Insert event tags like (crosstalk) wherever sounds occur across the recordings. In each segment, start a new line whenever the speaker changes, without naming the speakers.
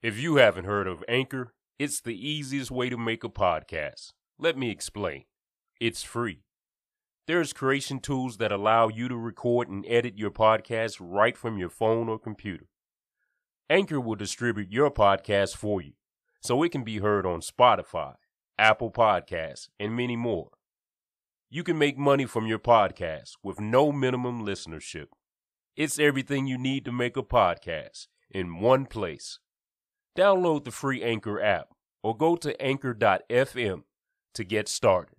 If you haven't heard of Anchor, it's the easiest way to make a podcast. Let me explain. It's free. There's creation tools that allow you to record and edit your podcast right from your phone or computer. Anchor will distribute your podcast for you so it can be heard on Spotify, Apple Podcasts, and many more. You can make money from your podcast with no minimum listenership. It's everything you need to make a podcast in one place. Download the free Anchor app or go to anchor.fm to get started.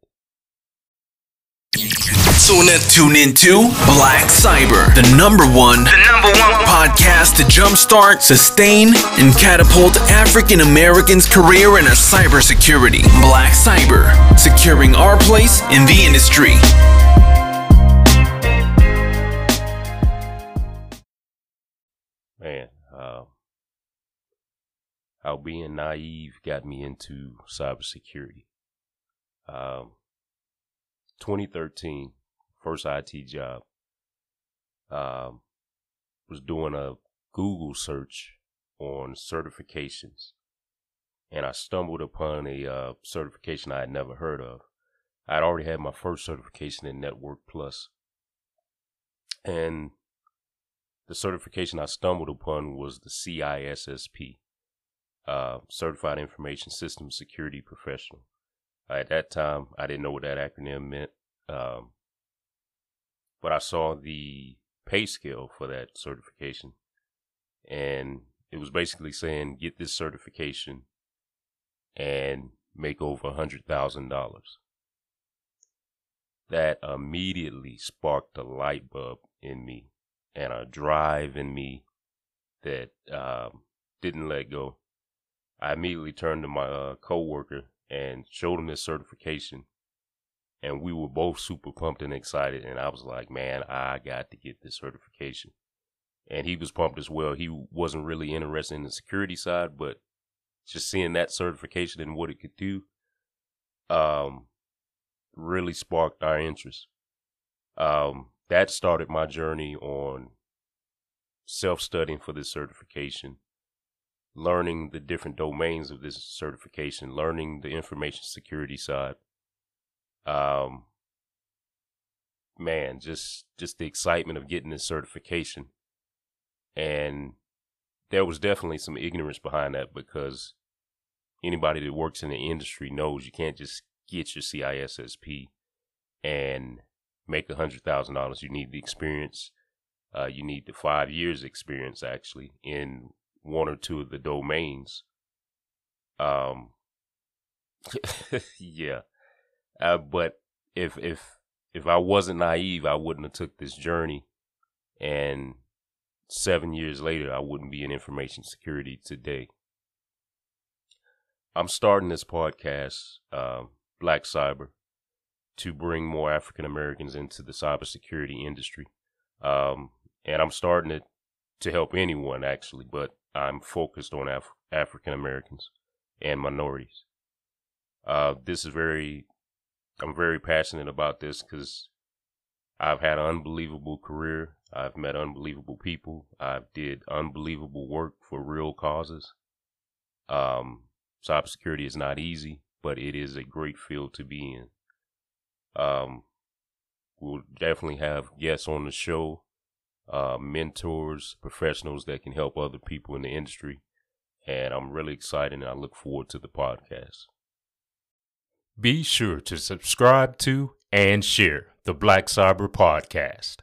So now tune into Black Cyber, the number one, the number one podcast to jumpstart, sustain, and catapult African Americans' career in our cybersecurity. Black Cyber, securing our place in the industry.
How being naive got me into cybersecurity. Um, 2013, first IT job. Um, was doing a Google search on certifications, and I stumbled upon a uh, certification I had never heard of. I'd already had my first certification in Network Plus, and the certification I stumbled upon was the CISSP, uh, Certified Information System Security Professional. at that time, I didn't know what that acronym meant, um, but I saw the pay scale for that certification, and it was basically saying get this certification and make over a hundred thousand dollars. That immediately sparked a light bulb in me and a drive in me that um, didn't let go. I immediately turned to my uh, coworker and showed him this certification, and we were both super pumped and excited. And I was like, "Man, I got to get this certification." And he was pumped as well. He wasn't really interested in the security side, but just seeing that certification and what it could do, um, really sparked our interest. Um, that started my journey on self studying for this certification, learning the different domains of this certification, learning the information security side. Um, man, just just the excitement of getting this certification, and there was definitely some ignorance behind that because anybody that works in the industry knows you can't just get your CISSP and make a hundred thousand dollars. You need the experience. Uh, you need the five years experience actually in one or two of the domains. Um, (laughs) yeah, uh, but if if if I wasn't naive, I wouldn't have took this journey, and seven years later, I wouldn't be in information security today. I'm starting this podcast, uh, Black Cyber, to bring more African Americans into the cybersecurity industry. Um, and I'm starting it to help anyone actually, but I'm focused on Af- African Americans and minorities. Uh, this is very, I'm very passionate about this because I've had an unbelievable career. I've met unbelievable people. I've did unbelievable work for real causes. Um, cybersecurity is not easy, but it is a great field to be in. Um, we'll definitely have guests on the show, uh, mentors, professionals that can help other people in the industry. And I'm really excited and I look forward to the podcast. Be sure to subscribe to and share the Black Cyber Podcast.